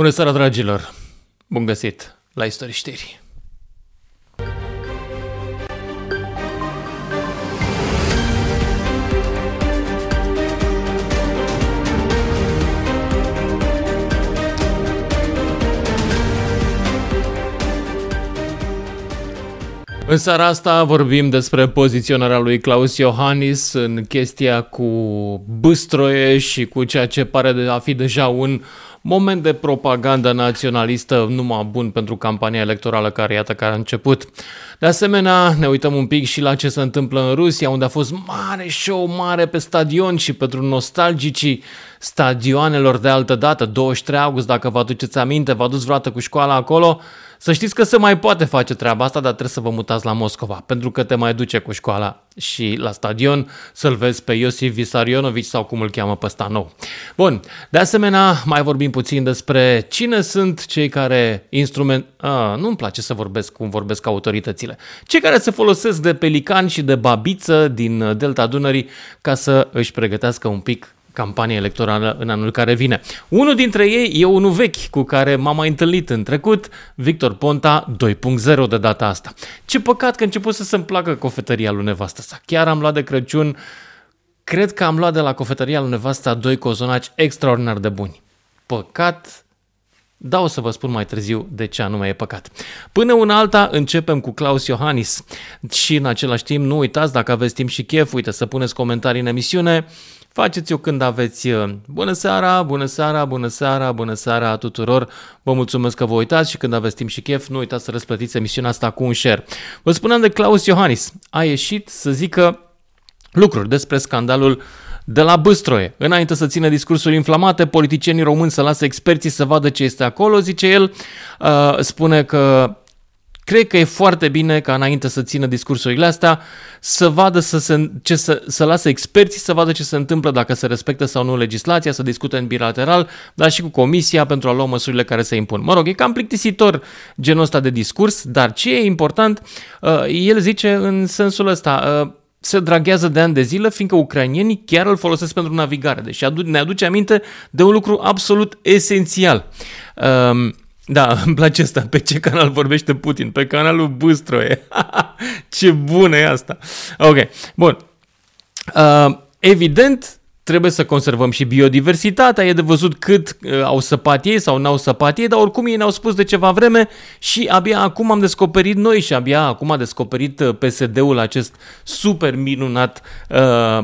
Bună seara, dragilor! Bun găsit la Istorie Știri! În seara asta vorbim despre poziționarea lui Claus Iohannis în chestia cu Băstroie și cu ceea ce pare de a fi deja un moment de propagandă naționalistă numai bun pentru campania electorală care iată care a început. De asemenea, ne uităm un pic și la ce se întâmplă în Rusia, unde a fost mare show mare pe stadion și pentru nostalgicii stadioanelor de altă dată, 23 august, dacă vă aduceți aminte, v-a dus vreodată cu școala acolo, să știți că se mai poate face treaba asta, dar trebuie să vă mutați la Moscova, pentru că te mai duce cu școala și la stadion să-l vezi pe Iosif Visarionovici sau cum îl cheamă pe ăsta nou. Bun, de asemenea, mai vorbim puțin despre cine sunt cei care instrument... Ah, nu-mi place să vorbesc cum vorbesc autoritățile. Cei care se folosesc de pelican și de babiță din Delta Dunării ca să își pregătească un pic campanie electorală în anul care vine. Unul dintre ei e unul vechi cu care m-am mai întâlnit în trecut, Victor Ponta 2.0 de data asta. Ce păcat că a început să se-mi placă cofetăria lui nevastă sa. Chiar am luat de Crăciun, cred că am luat de la cofetăria lui nevasta doi cozonaci extraordinar de buni. Păcat da, o să vă spun mai târziu de ce anume e păcat. Până una alta, începem cu Claus Iohannis și în același timp nu uitați, dacă aveți timp și chef, uite să puneți comentarii în emisiune, Faceți-o când aveți uh, bună seara, bună seara, bună seara, bună seara tuturor. Vă mulțumesc că vă uitați și când aveți timp și chef, nu uitați să răsplătiți emisiunea asta cu un share. Vă spuneam de Claus Iohannis. A ieșit să zică lucruri despre scandalul de la Băstroie. Înainte să țină discursuri inflamate, politicienii români să lasă experții să vadă ce este acolo, zice el. Uh, spune că Cred că e foarte bine ca înainte să țină discursurile astea să vadă să, se, ce să, să lasă experții să vadă ce se întâmplă, dacă se respectă sau nu legislația, să discute în bilateral, dar și cu comisia pentru a lua măsurile care se impun. Mă rog, e cam plictisitor genul ăsta de discurs, dar ce e important, uh, el zice în sensul ăsta, uh, se draghează de ani de zile, fiindcă ucrainienii chiar îl folosesc pentru navigare. Deci ne aduce aminte de un lucru absolut esențial. Um, da, îmi place asta. Pe ce canal vorbește Putin? Pe canalul Băstroie. ce bună e asta. Ok, bun. Uh, evident, trebuie să conservăm și biodiversitatea, e de văzut cât uh, au săpat ei sau n-au săpat ei, dar oricum ei ne-au spus de ceva vreme și abia acum am descoperit noi și abia acum a descoperit uh, PSD-ul acest super minunat, uh,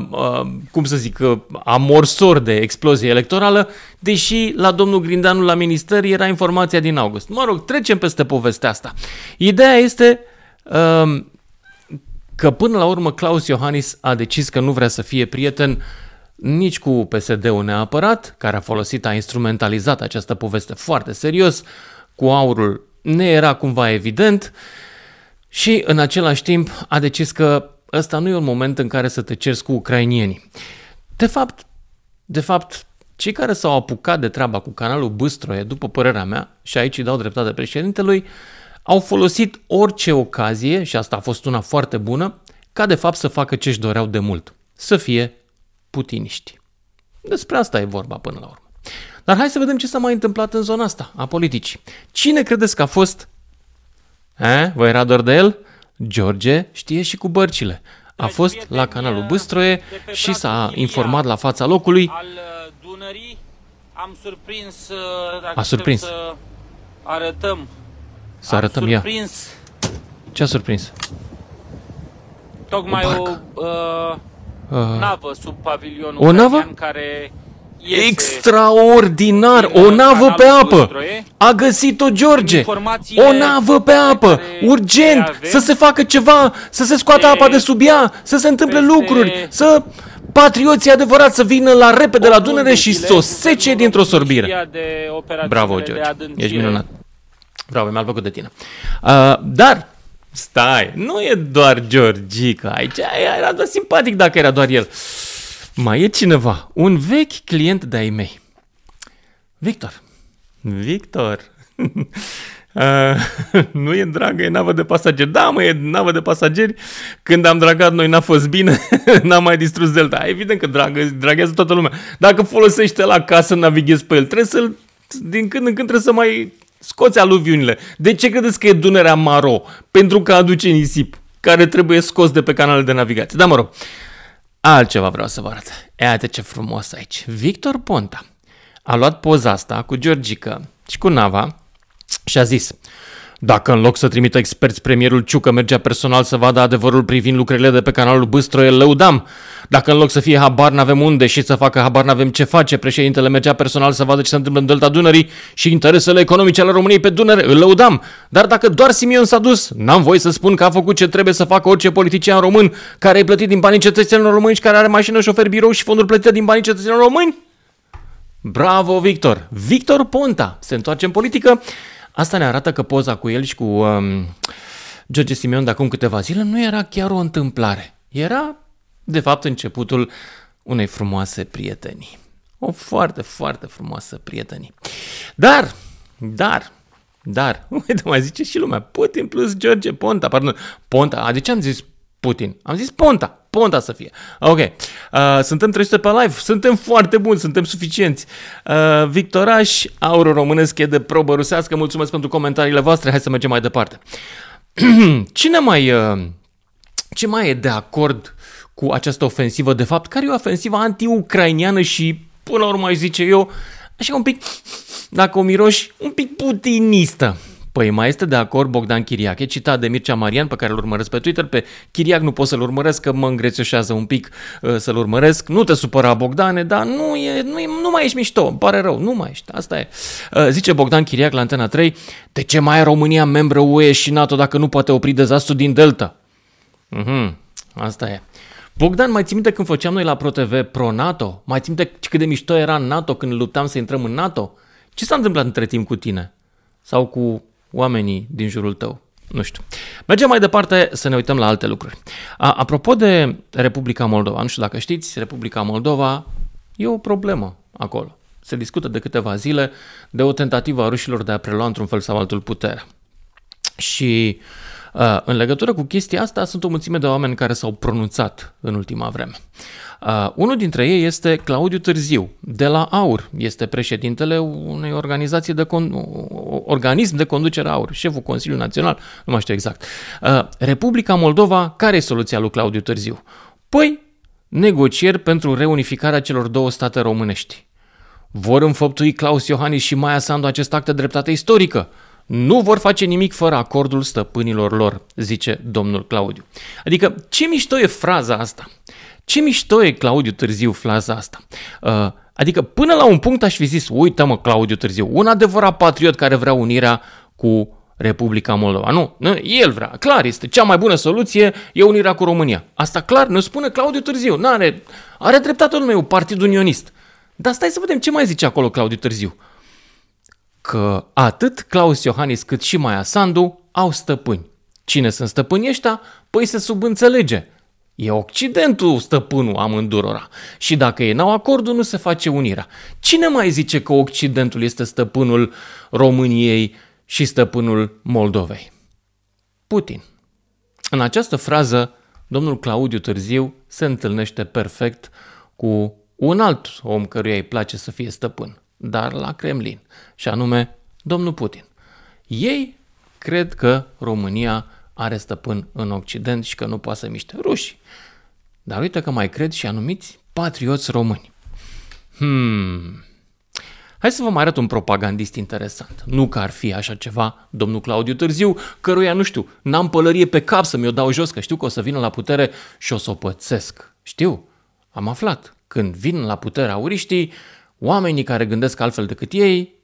uh, cum să zic, uh, amorsor de explozie electorală, deși la domnul Grindeanu la minister era informația din august. Mă rog, trecem peste povestea asta. Ideea este... Uh, că până la urmă Claus Iohannis a decis că nu vrea să fie prieten uh, nici cu PSD-ul neapărat, care a folosit, a instrumentalizat această poveste foarte serios, cu aurul ne era cumva evident și în același timp a decis că ăsta nu e un moment în care să te cerți cu ucrainienii. De fapt, de fapt, cei care s-au apucat de treaba cu canalul Băstroie, după părerea mea, și aici îi dau dreptate președintelui, au folosit orice ocazie, și asta a fost una foarte bună, ca de fapt să facă ce-și doreau de mult, să fie putiniști. Despre asta e vorba până la urmă. Dar hai să vedem ce s-a mai întâmplat în zona asta a politicii. Cine credeți că a fost? E? Vă era doar de el? George știe și cu bărcile. A deci, fost la canalul Băstroie și s-a informat la fața locului. Al uh, Dunării am surprins, uh, a surprins. să arătăm. Să arătăm, am surprins. ia. Ce a surprins? Tocmai o, o uh, uh, navă sub pavilionul o navă? care Extraordinar! O navă pe apă! A găsit-o George! O navă pe apă! Urgent! Să se facă ceva! Să se scoată apa de sub ea! Să se întâmple lucruri! Să patrioții adevărat să vină la repede la Dunăre și să o sece dintr-o sorbire. Bravo, George! Ești minunat! Bravo, mi-a plăcut de tine. Uh, dar Stai, nu e doar Georgica aici, era doar simpatic dacă era doar el. Mai e cineva, un vechi client de-ai mei. Victor. Victor. Uh, nu e dragă, e navă de pasageri. Da, mă, e navă de pasageri. Când am dragat noi n-a fost bine, n-am mai distrus Delta. Evident că dragă, draghează toată lumea. Dacă folosește la casă, navighezi pe el, trebuie să-l din când în când trebuie să mai scoți aluviunile. De ce credeți că e Dunărea Maro? Pentru că aduce nisip care trebuie scos de pe canalele de navigație. Da, mă rog, altceva vreau să vă arăt. Iată ce frumos aici. Victor Ponta a luat poza asta cu Georgica și cu Nava și a zis dacă în loc să trimită experți premierul Ciucă mergea personal să vadă adevărul privind lucrurile de pe canalul Bâstro, el lăudam. Dacă în loc să fie habar n-avem unde și să facă habar n-avem ce face, președintele mergea personal să vadă ce se întâmplă în Delta Dunării și interesele economice ale României pe Dunăre, îl lăudam. Dar dacă doar Simion s-a dus, n-am voie să spun că a făcut ce trebuie să facă orice politician român care e plătit din banii cetățenilor români și care are mașină, șofer, birou și fonduri plătite din banii cetățenilor români? Bravo, Victor! Victor Ponta se întoarce în politică Asta ne arată că poza cu el și cu um, George Simeon de acum câteva zile nu era chiar o întâmplare. Era, de fapt, începutul unei frumoase prietenii. O foarte, foarte frumoasă prietenii. Dar, dar, dar, uite, mai zice și lumea, Putin plus George Ponta, pardon, Ponta, de ce am zis Putin? Am zis Ponta, Ponta să fie. Ok, uh, suntem 300 pe live, suntem foarte buni, suntem suficienți. Uh, Victoraș, aurul românesc e de probă rusească, mulțumesc pentru comentariile voastre, hai să mergem mai departe. Cine mai, uh, ce mai e de acord cu această ofensivă, de fapt, care e o ofensivă anti-ucrainiană și, până la urmă, aș zice eu, așa un pic, dacă o miroși, un pic putinistă. Păi mai este de acord Bogdan Chiriac, e citat de Mircea Marian, pe care îl urmăresc pe Twitter, pe Chiriac nu pot să-l urmăresc, că mă îngrețeșează un pic uh, să-l urmăresc. Nu te supăra, Bogdane, dar nu, e, nu, e, nu mai ești mișto, îmi pare rău, nu mai ești, asta e. Uh, zice Bogdan Chiriac la Antena 3, de ce mai e România membră UE și NATO dacă nu poate opri dezastru din Delta? Mhm, asta e. Bogdan, mai ții minte când făceam noi la ProTV pro-NATO? Mai ții minte cât de mișto era în NATO când luptam să intrăm în NATO? Ce s-a întâmplat între timp cu tine? Sau cu oamenii din jurul tău. Nu știu. Mergem mai departe să ne uităm la alte lucruri. A, apropo de Republica Moldova, nu știu dacă știți, Republica Moldova e o problemă acolo. Se discută de câteva zile de o tentativă a rușilor de a prelua într-un fel sau altul puterea. Și uh, în legătură cu chestia asta sunt o mulțime de oameni care s-au pronunțat în ultima vreme. Uh, unul dintre ei este Claudiu Târziu, de la AUR. Este președintele unei organizații de con- organism de conducere AUR, șeful Consiliului Național, nu mai știu exact. Uh, Republica Moldova, care e soluția lui Claudiu Târziu? Păi, negocieri pentru reunificarea celor două state românești. Vor înfăptui Claus Iohannis și Maia Sandu acest act de dreptate istorică? Nu vor face nimic fără acordul stăpânilor lor, zice domnul Claudiu. Adică, ce mișto e fraza asta? Ce mișto e Claudiu Târziu fraza asta? Uh, adică până la un punct aș fi zis, uite mă Claudiu Târziu, un adevărat patriot care vrea unirea cu Republica Moldova. Nu, nu, el vrea. Clar, este cea mai bună soluție, e unirea cu România. Asta clar ne spune Claudiu Târziu. N-are, are dreptate meu, partid unionist. Dar stai să vedem ce mai zice acolo Claudiu Târziu. Că atât Claus Iohannis cât și Maia Sandu au stăpâni. Cine sunt stăpânii ăștia? Păi se subînțelege. E Occidentul stăpânul amândurora. Și dacă e n-au acordul, nu se face unirea. Cine mai zice că Occidentul este stăpânul României și stăpânul Moldovei? Putin. În această frază, domnul Claudiu Târziu se întâlnește perfect cu un alt om căruia îi place să fie stăpân, dar la Kremlin, și anume domnul Putin. Ei cred că România are stăpân în Occident și că nu poate să miște ruși. Dar uite că mai cred și anumiți patrioți români. Hmm. Hai să vă mai arăt un propagandist interesant. Nu că ar fi așa ceva domnul Claudiu Târziu, căruia, nu știu, n-am pălărie pe cap să mi-o dau jos, că știu că o să vină la putere și o să o pățesc. Știu, am aflat. Când vin la putere auriștii, oamenii care gândesc altfel decât ei,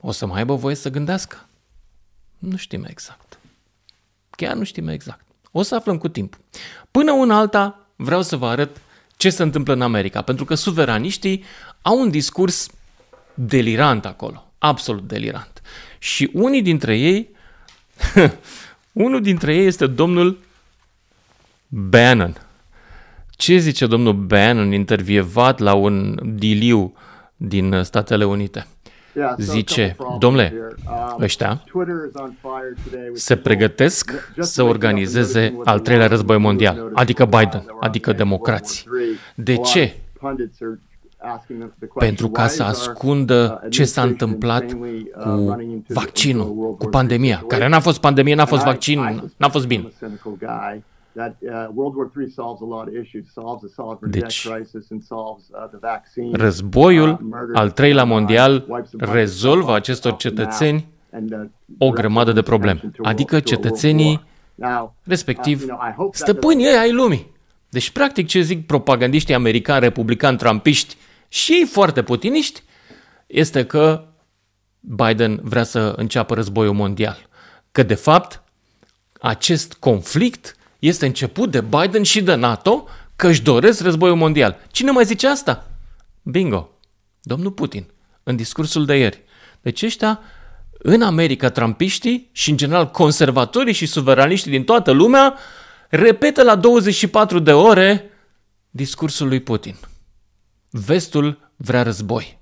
o să mai aibă voie să gândească. Nu știm exact. Chiar nu știm exact. O să aflăm cu timp. Până una alta, vreau să vă arăt ce se întâmplă în America, pentru că suveraniștii au un discurs delirant acolo, absolut delirant. Și unii dintre ei, unul dintre ei este domnul Bannon. Ce zice domnul Bannon intervievat la un diliu din Statele Unite? zice, domnule, um, ăștia se pregătesc să organizeze al treilea război mondial, adică Biden, adică democrații. De ce? pentru ca să ascundă ce s-a întâmplat cu vaccinul, cu pandemia, care n-a fost pandemie, n-a fost vaccin, n-a fost bine. Deci, războiul al treilea mondial rezolvă acestor cetățeni o grămadă de probleme. Adică cetățenii, respectiv, stăpânii ei ai lumii. Deci, practic, ce zic propagandiștii americani, republicani, trampiști și ei foarte putiniști, este că Biden vrea să înceapă războiul mondial. Că, de fapt, acest conflict este început de Biden și de NATO că își doresc războiul mondial. Cine mai zice asta? Bingo! Domnul Putin, în discursul de ieri. Deci ăștia, în America, trampiștii și, în general, conservatorii și suveraniștii din toată lumea repetă la 24 de ore discursul lui Putin. Vestul vrea război.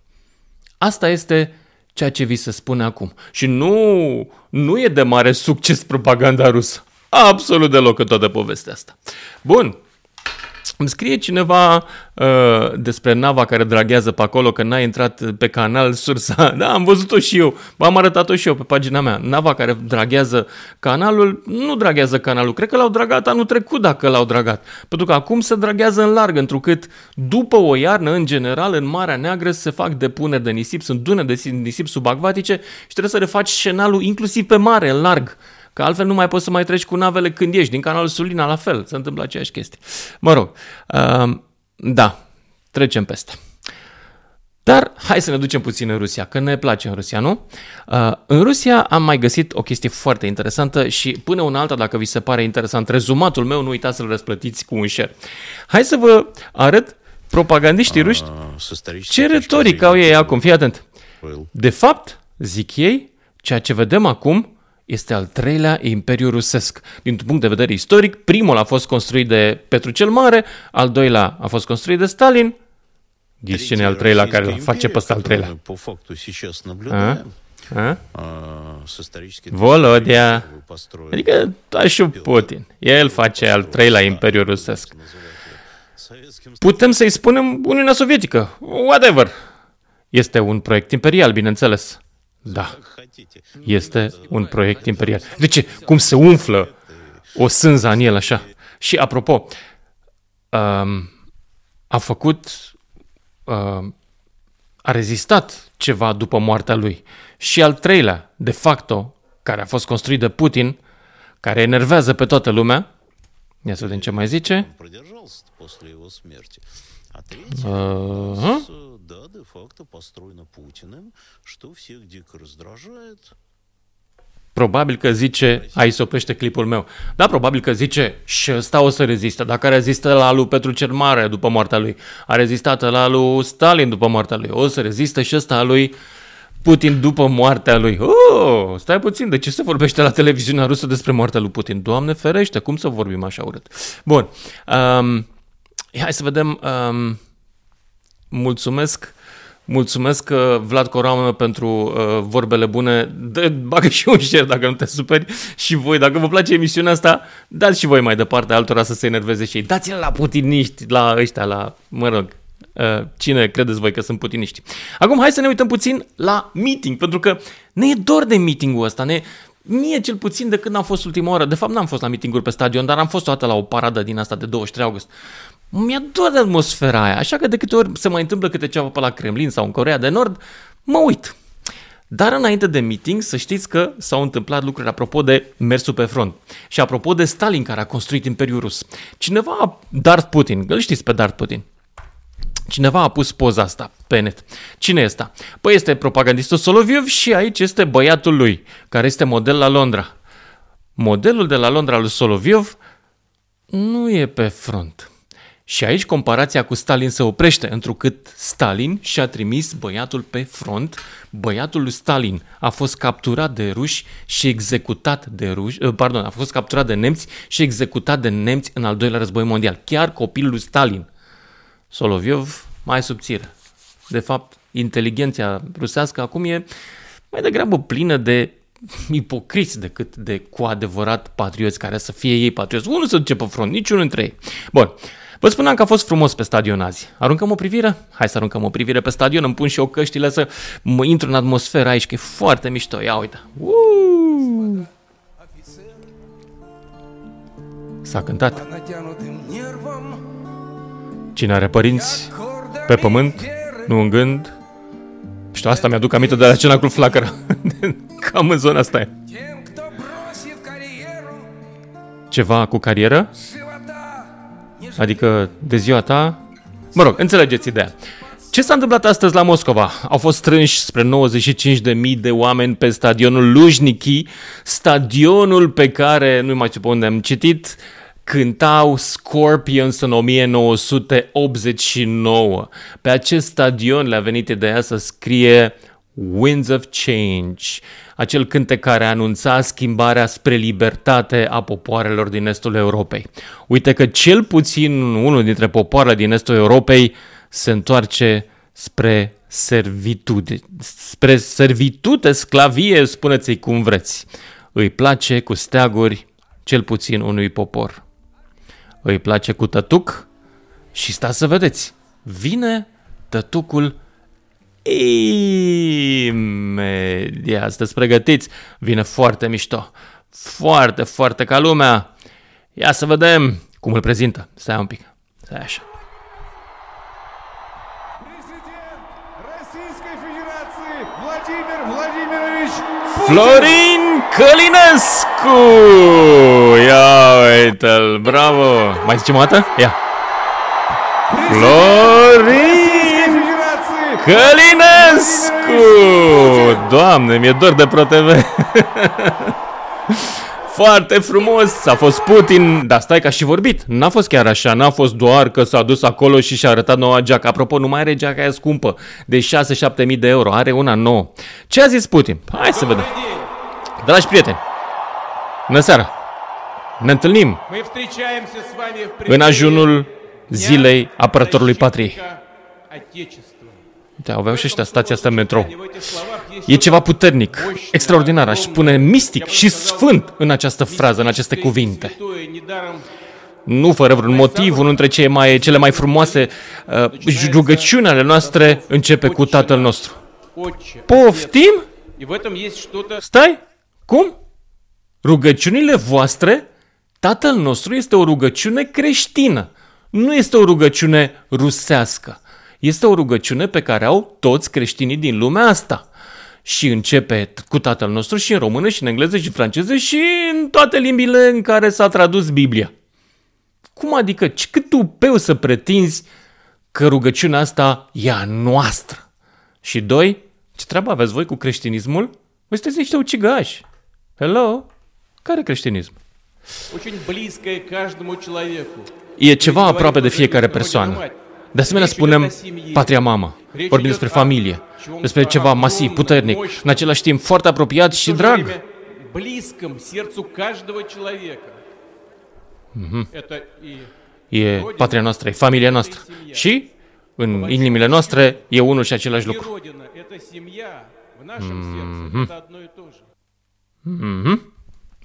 Asta este ceea ce vi se spune acum. Și nu, nu e de mare succes propaganda rusă. Absolut deloc în toată povestea asta. Bun, îmi scrie cineva uh, despre nava care draghează pe acolo, că n-a intrat pe canal sursa. Da, am văzut-o și eu, am arătat-o și eu pe pagina mea. Nava care draghează canalul, nu draghează canalul. Cred că l-au dragat anul trecut dacă l-au dragat. Pentru că acum se draghează în larg, întrucât după o iarnă, în general, în Marea Neagră se fac depuneri de nisip, sunt dune de nisip subacvatice și trebuie să refaci șenalul inclusiv pe mare, în larg. Că altfel nu mai poți să mai treci cu navele când ești. Din canalul Sulina la fel, se întâmplă aceeași chestie. Mă rog, uh, da, trecem peste. Dar hai să ne ducem puțin în Rusia, că ne place în Rusia, nu? Uh, în Rusia am mai găsit o chestie foarte interesantă și până una alta, dacă vi se pare interesant, rezumatul meu, nu uitați să-l răsplătiți cu un share. Hai să vă arăt propagandiștii ruși ce retorică au ei acum. Fii atent. De fapt, zic ei, ceea ce vedem acum este al treilea imperiu rusesc. Din punct de vedere istoric, primul a fost construit de Petru cel Mare, al doilea a fost construit de Stalin, Ghiți cine al treilea care îl face pe ăsta al treilea? A? A? Volodya. Adică și Putin. El face al treilea imperiu rusesc. Putem să-i spunem Uniunea Sovietică. Whatever. Este un proiect imperial, bineînțeles. Da. Este un proiect imperial. De ce? Cum se umflă o sânza în el așa? Și apropo, um, a făcut, um, a rezistat ceva după moartea lui. Și al treilea, de facto, care a fost construit de Putin, care enervează pe toată lumea, ia să vedem ce mai zice. Uh-huh да, де-факто построено Путиным, что всех дико раздражает. Probabil că zice, ai să oprește clipul meu. Da, probabil că zice și ăsta o să reziste. Dacă rezistă la lui Petru cel Mare după moartea lui, a rezistat la lui Stalin după moartea lui, o să reziste și ăsta lui Putin după moartea lui. Oh, stai puțin, de ce se vorbește la televiziunea rusă despre moartea lui Putin? Doamne ferește, cum să vorbim așa urât? Bun, um, hai să vedem... Um, mulțumesc Mulțumesc, uh, Vlad Coramă, pentru uh, vorbele bune. De, bagă și un share dacă nu te superi și voi. Dacă vă place emisiunea asta, dați și voi mai departe altora să se enerveze și ei. Dați-le la putiniști, la ăștia, la, mă rog, uh, cine credeți voi că sunt putiniști. Acum hai să ne uităm puțin la meeting, pentru că ne e dor de meeting-ul ăsta. Ne, Mie cel puțin de când am fost ultima oară, de fapt n-am fost la meeting pe stadion, dar am fost toată la o paradă din asta de 23 august mi-a dor de atmosfera aia, așa că de câte ori se mai întâmplă câte ceva pe la Kremlin sau în Corea de Nord, mă uit. Dar înainte de meeting, să știți că s-au întâmplat lucruri apropo de mersul pe front. Și apropo de Stalin care a construit Imperiul Rus. Cineva, Darth Putin, îl știți pe Darth Putin. Cineva a pus poza asta pe net. Cine este? Păi este propagandistul Soloviov și aici este băiatul lui, care este model la Londra. Modelul de la Londra lui Soloviov nu e pe front. Și aici comparația cu Stalin se oprește, întrucât Stalin și-a trimis băiatul pe front. Băiatul lui Stalin a fost capturat de ruși și executat de ruși, eh, pardon, a fost capturat de nemți și executat de nemți în al doilea război mondial. Chiar copilul lui Stalin. Soloviov mai subțire. De fapt, inteligența rusească acum e mai degrabă plină de ipocriți decât de cu adevărat patrioți care să fie ei patrioți. Unul se duce pe front, niciunul dintre ei. Bun. Vă spuneam că a fost frumos pe stadion azi. Aruncăm o privire? Hai să aruncăm o privire pe stadion, îmi pun și eu căștile să mă intru în atmosfera aici, că e foarte mișto. Ia uite. Uh! S-a cântat. Cine are părinți pe pământ, nu în gând. Știu, asta mi-aduc aminte de la cena cu flacără. Cam în zona asta e. Ceva cu carieră? Adică de ziua ta? Mă rog, înțelegeți ideea. Ce s-a întâmplat astăzi la Moscova? Au fost strânși spre 95.000 de oameni pe stadionul Lujniki, stadionul pe care, nu mai știu pe unde am citit, cântau Scorpions în 1989. Pe acest stadion le-a venit ideea să scrie Winds of Change, acel cântec care anunța schimbarea spre libertate a popoarelor din estul Europei. Uite că cel puțin unul dintre popoarele din estul Europei se întoarce spre servitude, spre servitute, sclavie, spuneți-i cum vreți. Îi place cu steaguri cel puțin unui popor. Îi place cu tătuc și stați să vedeți, vine tătucul imediat. Sunteți pregătiți? Vine foarte mișto. Foarte, foarte ca lumea. Ia să vedem cum îl prezintă. Stai un pic. Stai așa. Florin Călinescu! Ia uite-l, bravo! Mai zicem o dată? Ia! Florin Călinescu! Doamne, mi-e dor de ProTV! Foarte frumos, a fost Putin, dar stai că a și vorbit. N-a fost chiar așa, n-a fost doar că s-a dus acolo și și-a arătat noua geacă. Apropo, nu mai are geaca aia scumpă, de 6-7 mii de euro, are una nouă. Ce a zis Putin? Hai să vedem. Dragi prieteni, bună seara! Ne întâlnim în ajunul zilei apărătorului patriei. Uite, aveau și ăștia stația asta în metrou. E ceva puternic, extraordinar, aș spune mistic și sfânt în această frază, în aceste cuvinte. Nu fără vreun motiv, unul dintre cele mai, cele mai frumoase uh, rugăciuni ale noastre începe cu Tatăl nostru. Poftim? Stai? Cum? Rugăciunile voastre, Tatăl nostru este o rugăciune creștină, nu este o rugăciune rusească. Este o rugăciune pe care au toți creștinii din lumea asta. Și începe cu Tatăl nostru și în română și în engleză și franceză și în toate limbile în care s-a tradus Biblia. Cum adică, cât tu peu să pretinzi că rugăciunea asta e a noastră? Și doi, ce treabă aveți voi cu creștinismul? Voi sunteți niște ucigași. Hello? Care creștinism? E ceva aproape de fiecare persoană. De asemenea, spunem patria mamă. Vorbim despre familie, despre ceva masiv, puternic, în același timp foarte apropiat și drag. Mm-hmm. E patria noastră, e familia noastră. Și în inimile noastre e unul și același lucru. Mm-hmm. Mm-hmm.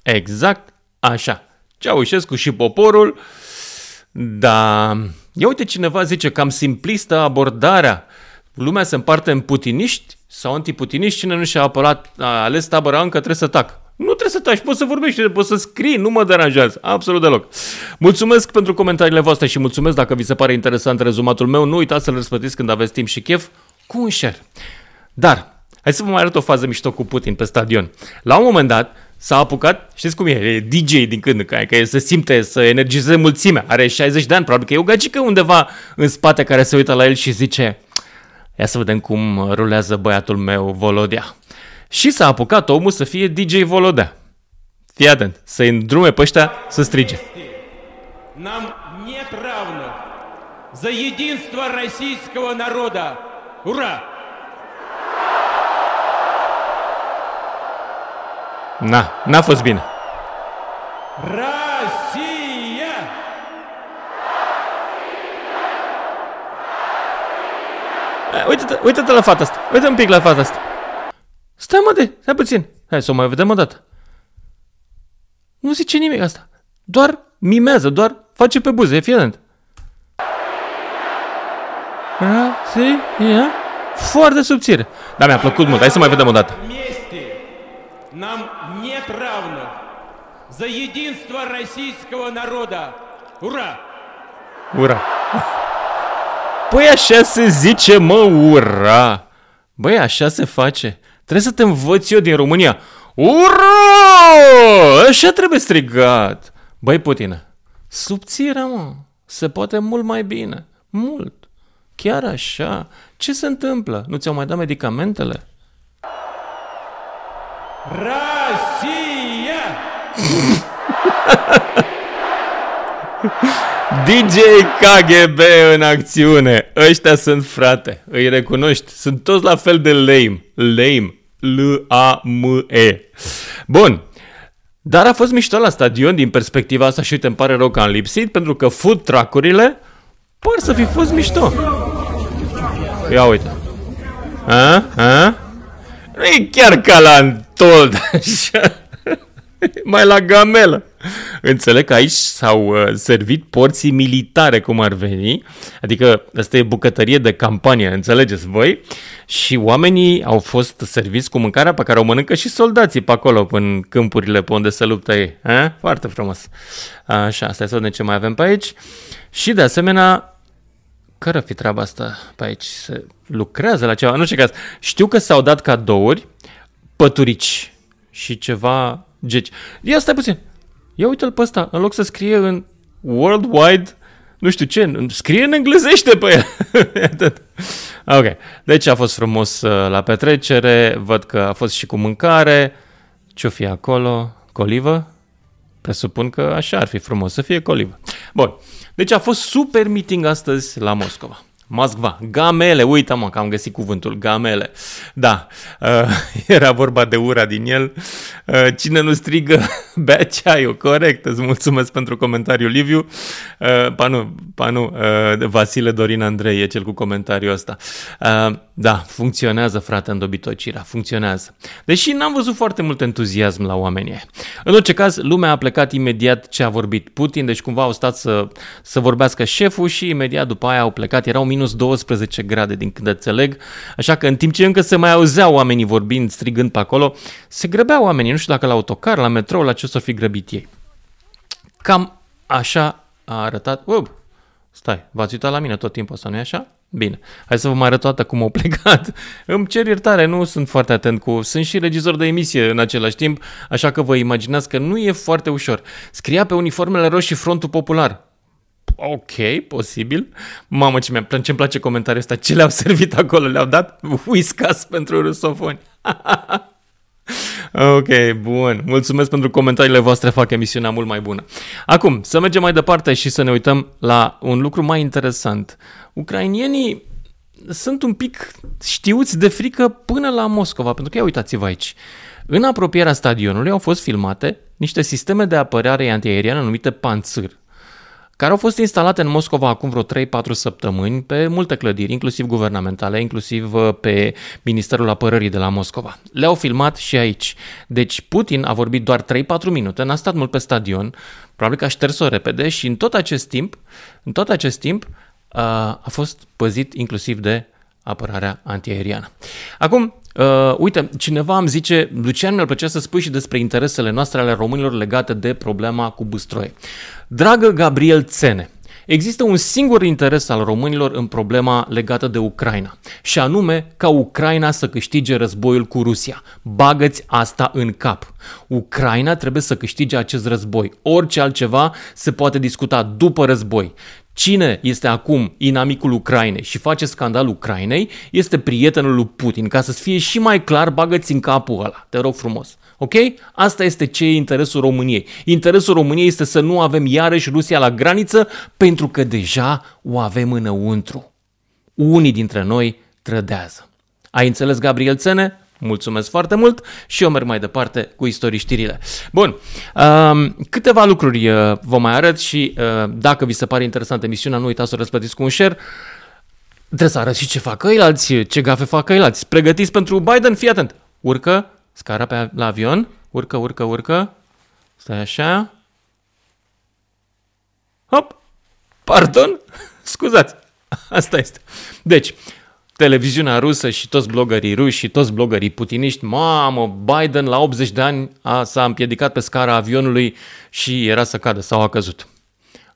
Exact așa. Ceaușescu și poporul, da, ia uite cineva zice cam simplistă abordarea. Lumea se împarte în putiniști sau antiputiniști, cine nu și-a apărat, a ales tabăra încă trebuie să tac. Nu trebuie să taci, poți să vorbești, poți să scrii, nu mă deranjează, absolut deloc. Mulțumesc pentru comentariile voastre și mulțumesc dacă vi se pare interesant rezumatul meu. Nu uitați să-l răspătiți când aveți timp și chef cu un share. Dar, hai să vă mai arăt o fază mișto cu Putin pe stadion. La un moment dat, s-a apucat, știți cum e, e DJ din când în când, că se simte să energizeze mulțimea, are 60 de ani, probabil că e o gagică undeva în spate care se uită la el și zice ia să vedem cum rulează băiatul meu Volodea. Și s-a apucat omul să fie DJ Volodea. Fii atent, să-i îndrume pe ăștia să strige. Нам нет равных за единство российского народа. Ура! Na, n-a fost bine. Rasia! Eh, uite-te, uite-te la fata asta. Uite un pic la fata asta. Stai mă de, stai puțin. Hai să o mai vedem o dată. Nu zice nimic asta. Doar mimează, doar face pe buze, e fiedent. Rasia! Foarte subțire. Da, mi-a plăcut mult. Hai să mai vedem o dată. N-am За единство российского народа. Ура! Ura! Păi așa se zice, mă, ura! Băi, așa se face. Trebuie să te învăț eu din România. Ura! Așa trebuie strigat. Băi, Putin, subțire, mă. Se poate mult mai bine. Mult. Chiar așa. Ce se întâmplă? Nu ți-au mai dat medicamentele? Россия! DJ KGB în acțiune. Ăștia sunt frate. Îi recunoști. Sunt toți la fel de lame. Lame. L-A-M-E. Bun. Dar a fost mișto la stadion din perspectiva asta și uite, îmi pare rău că am lipsit pentru că food truck-urile par să fi fost mișto. Ia uite. A? A? Nu e chiar ca la Antold, așa. Mai la gamelă. Înțeleg că aici s-au uh, servit porții militare, cum ar veni, adică asta e bucătărie de campanie, înțelegeți voi? Și oamenii au fost serviți cu mâncarea pe care o mănâncă și soldații pe acolo, în câmpurile pe unde se luptă ei. A? Foarte frumos. Așa, stai să vedem ce mai avem pe aici. Și de asemenea, care fi treaba asta pe aici? Se lucrează la ceva? Nu știu caz. Știu că s-au dat cadouri, păturici și ceva geci. Ia stai puțin. Ia uite-l pe ăsta. În loc să scrie în worldwide, nu știu ce, scrie în englezește pe el. ok. Deci a fost frumos uh, la petrecere. Văd că a fost și cu mâncare. Ce-o fi acolo? Colivă? Presupun că așa ar fi frumos să fie colivă. Bun. Deci a fost super meeting astăzi la Moscova. Moskva. Gamele, uite mă că am găsit cuvântul, gamele. Da, uh, era vorba de ura din el. Uh, cine nu strigă, bea ceaiul, corect, îți mulțumesc pentru comentariu, Liviu. Uh, panu, panu, uh, Vasile Dorin Andrei e cel cu comentariul ăsta. Uh, da, funcționează, frate, îndobitocirea, funcționează. Deși n-am văzut foarte mult entuziasm la oamenii. În orice caz, lumea a plecat imediat ce a vorbit Putin, deci cumva au stat să, să vorbească șeful și imediat după aia au plecat. Erau minus 12 grade din când înțeleg, așa că în timp ce încă se mai auzeau oamenii vorbind, strigând pe acolo, se grăbeau oamenii, nu știu dacă la autocar, la metrou, la ce s-o fi grăbit ei. Cam așa a arătat... Uh, stai, v-ați uitat la mine tot timpul ăsta, nu-i așa? Bine, hai să vă mai arăt toată cum au plecat. Îmi cer iertare, nu sunt foarte atent cu... Sunt și regizor de emisie în același timp, așa că vă imaginați că nu e foarte ușor. Scria pe uniformele roșii Frontul Popular. Ok, posibil. Mamă, ce mi-a ce-mi place comentariul ăsta. Ce le-au servit acolo? Le-au dat whiskas pentru rusofoni. ok, bun. Mulțumesc pentru comentariile voastre, fac emisiunea mult mai bună. Acum, să mergem mai departe și să ne uităm la un lucru mai interesant. Ucrainienii sunt un pic știuți de frică până la Moscova, pentru că ia uitați-vă aici. În apropierea stadionului au fost filmate niște sisteme de apărare antiaeriană numite Panzer care au fost instalate în Moscova acum vreo 3-4 săptămâni pe multe clădiri, inclusiv guvernamentale, inclusiv uh, pe Ministerul Apărării de la Moscova. Le-au filmat și aici. Deci Putin a vorbit doar 3-4 minute, n-a stat mult pe stadion, probabil că a șters-o repede și în tot acest timp, în tot acest timp uh, a fost păzit inclusiv de apărarea antiaeriană. Acum, Uh, uite, cineva îmi zice, Lucian, mi-ar plăcea să spui și despre interesele noastre ale românilor legate de problema cu Băstroie. Dragă Gabriel Țene, Există un singur interes al românilor în problema legată de Ucraina, și anume ca Ucraina să câștige războiul cu Rusia. Bagăți asta în cap. Ucraina trebuie să câștige acest război. Orice altceva se poate discuta după război. Cine este acum inamicul Ucrainei și face scandal Ucrainei este prietenul lui Putin. Ca să fie și mai clar, bagă-ți în capul ăla. Te rog frumos. Ok? Asta este ce e interesul României. Interesul României este să nu avem iarăși Rusia la graniță pentru că deja o avem înăuntru. Unii dintre noi trădează. Ai înțeles, Gabriel Țene? Mulțumesc foarte mult și eu merg mai departe cu istoriștirile. Bun, um, câteva lucruri uh, vă mai arăt și uh, dacă vi se pare interesantă emisiunea, nu uitați să o răsplătiți cu un share. Trebuie să arăt și ce fac căilalți, ce gafe fac căilalți. Pregătiți pentru Biden? Fii atent. Urcă, scara pe la avion, urcă, urcă, urcă. Stai așa. Hop, pardon, scuzați. Asta este. Deci, televiziunea rusă și toți blogării ruși și toți blogării putiniști, mamă, Biden la 80 de ani a, s-a împiedicat pe scara avionului și era să cadă sau a căzut.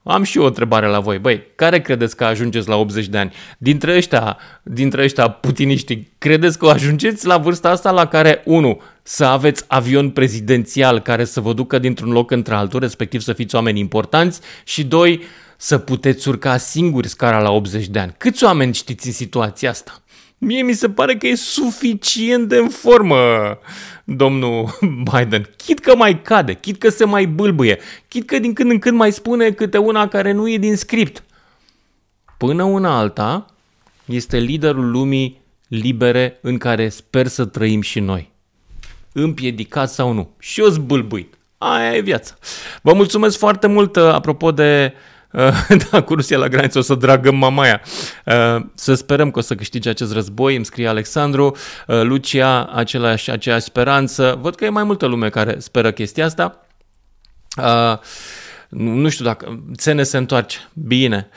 Am și eu o întrebare la voi. Băi, care credeți că ajungeți la 80 de ani? Dintre ăștia, dintre ăștia putiniști, credeți că ajungeți la vârsta asta la care, unu, să aveți avion prezidențial care să vă ducă dintr-un loc într-altul, respectiv să fiți oameni importanți și, doi, să puteți urca singuri scara la 80 de ani. Câți oameni știți în situația asta? Mie mi se pare că e suficient de în formă domnul Biden. Chit că mai cade, chit că se mai bâlbâie, chit că din când în când mai spune câte una care nu e din script. Până una alta, este liderul lumii libere în care sper să trăim și noi. Împiedicat sau nu. Și eu zbâlbâit. Aia e viața. Vă mulțumesc foarte mult apropo de uh, Uh, da, cu Rusia la graniță o să dragă mamaia. Uh, să sperăm că o să câștige acest război, îmi scrie Alexandru. Uh, Lucia, același, aceeași speranță. Văd că e mai multă lume care speră chestia asta. Nu știu dacă Țene se întoarce. Bine.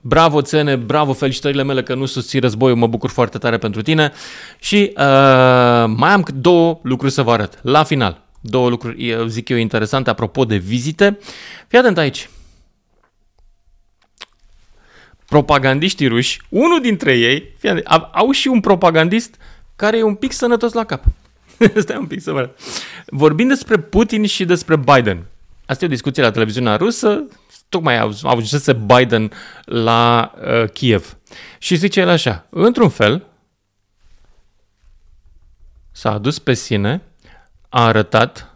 bravo Țene, bravo, felicitările mele că nu susții războiul, mă bucur foarte tare pentru tine. Și mai am două lucruri să vă arăt. La final, două lucruri, zic eu, interesante apropo de vizite. Fii atent aici propagandiștii ruși, unul dintre ei, fie, au și un propagandist care e un pic sănătos la cap. Stai un pic să vă Vorbind despre Putin și despre Biden. Asta e o discuție la televiziunea rusă, tocmai au ajunsese Biden la uh, Kiev. Și zice el așa, într-un fel, s-a adus pe sine, a arătat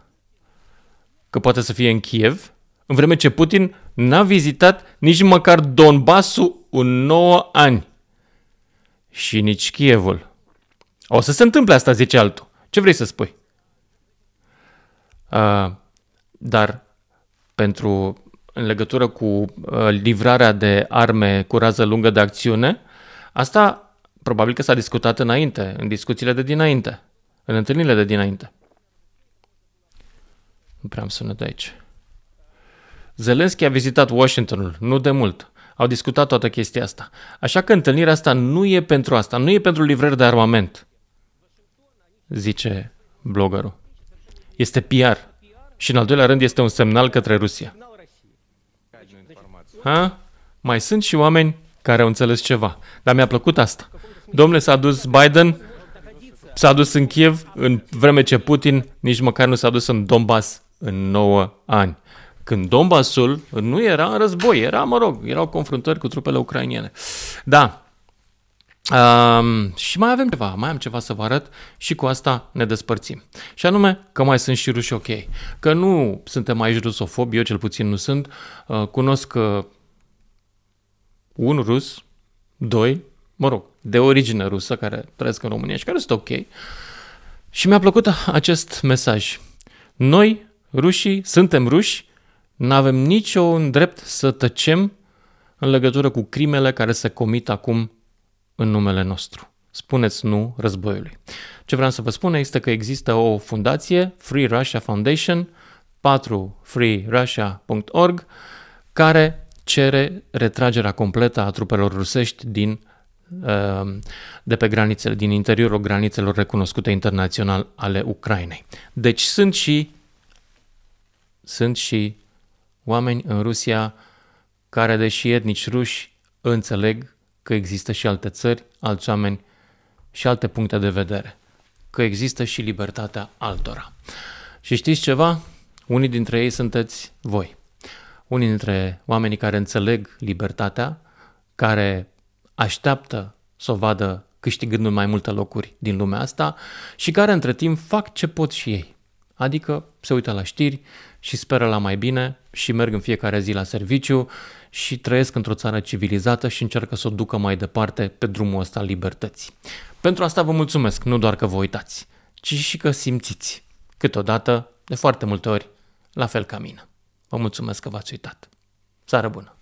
că poate să fie în Kiev, în vreme ce Putin n-a vizitat nici măcar Donbassul în 9 ani. Și nici Kievul. O să se întâmple asta, zice altul. Ce vrei să spui? Uh, dar pentru în legătură cu uh, livrarea de arme cu rază lungă de acțiune, asta probabil că s-a discutat înainte, în discuțiile de dinainte, în întâlnirile de dinainte. Nu prea am sunat de aici. Zelensky a vizitat Washingtonul, nu de mult. Au discutat toată chestia asta. Așa că întâlnirea asta nu e pentru asta, nu e pentru livrări de armament, zice bloggerul. Este PR. Și în al doilea rând este un semnal către Rusia. Ha? Mai sunt și oameni care au înțeles ceva. Dar mi-a plăcut asta. Domnule, s-a dus Biden, s-a dus în Kiev, în vreme ce Putin nici măcar nu s-a dus în Donbass în 9 ani când Donbassul nu era în război, era, mă rog, erau confruntări cu trupele ucrainiene. Da, Um, și mai avem ceva, mai am ceva să vă arăt și cu asta ne despărțim. Și anume că mai sunt și ruși ok. Că nu suntem aici rusofobi, eu cel puțin nu sunt. Uh, cunosc uh, un rus, doi, mă rog, de origine rusă care trăiesc în România și care sunt ok. Și mi-a plăcut acest mesaj. Noi, rușii, suntem ruși nu avem niciun drept să tăcem în legătură cu crimele care se comit acum în numele nostru. Spuneți nu războiului. Ce vreau să vă spun este că există o fundație, Free Russia Foundation, 4 freerussia.org, care cere retragerea completă a trupelor rusești din, uh, de pe granițele, din interiorul granițelor recunoscute internațional ale Ucrainei. Deci sunt și sunt și oameni în Rusia care, deși etnici ruși, înțeleg că există și alte țări, alți oameni și alte puncte de vedere, că există și libertatea altora. Și știți ceva? Unii dintre ei sunteți voi. Unii dintre oamenii care înțeleg libertatea, care așteaptă să o vadă câștigând mai multe locuri din lumea asta și care între timp fac ce pot și ei. Adică se uită la știri și speră la mai bine și merg în fiecare zi la serviciu și trăiesc într-o țară civilizată și încearcă să o ducă mai departe pe drumul ăsta al libertății. Pentru asta vă mulțumesc, nu doar că vă uitați, ci și că simțiți. Câteodată, de foarte multe ori, la fel ca mine. Vă mulțumesc că v-ați uitat. Seară bună!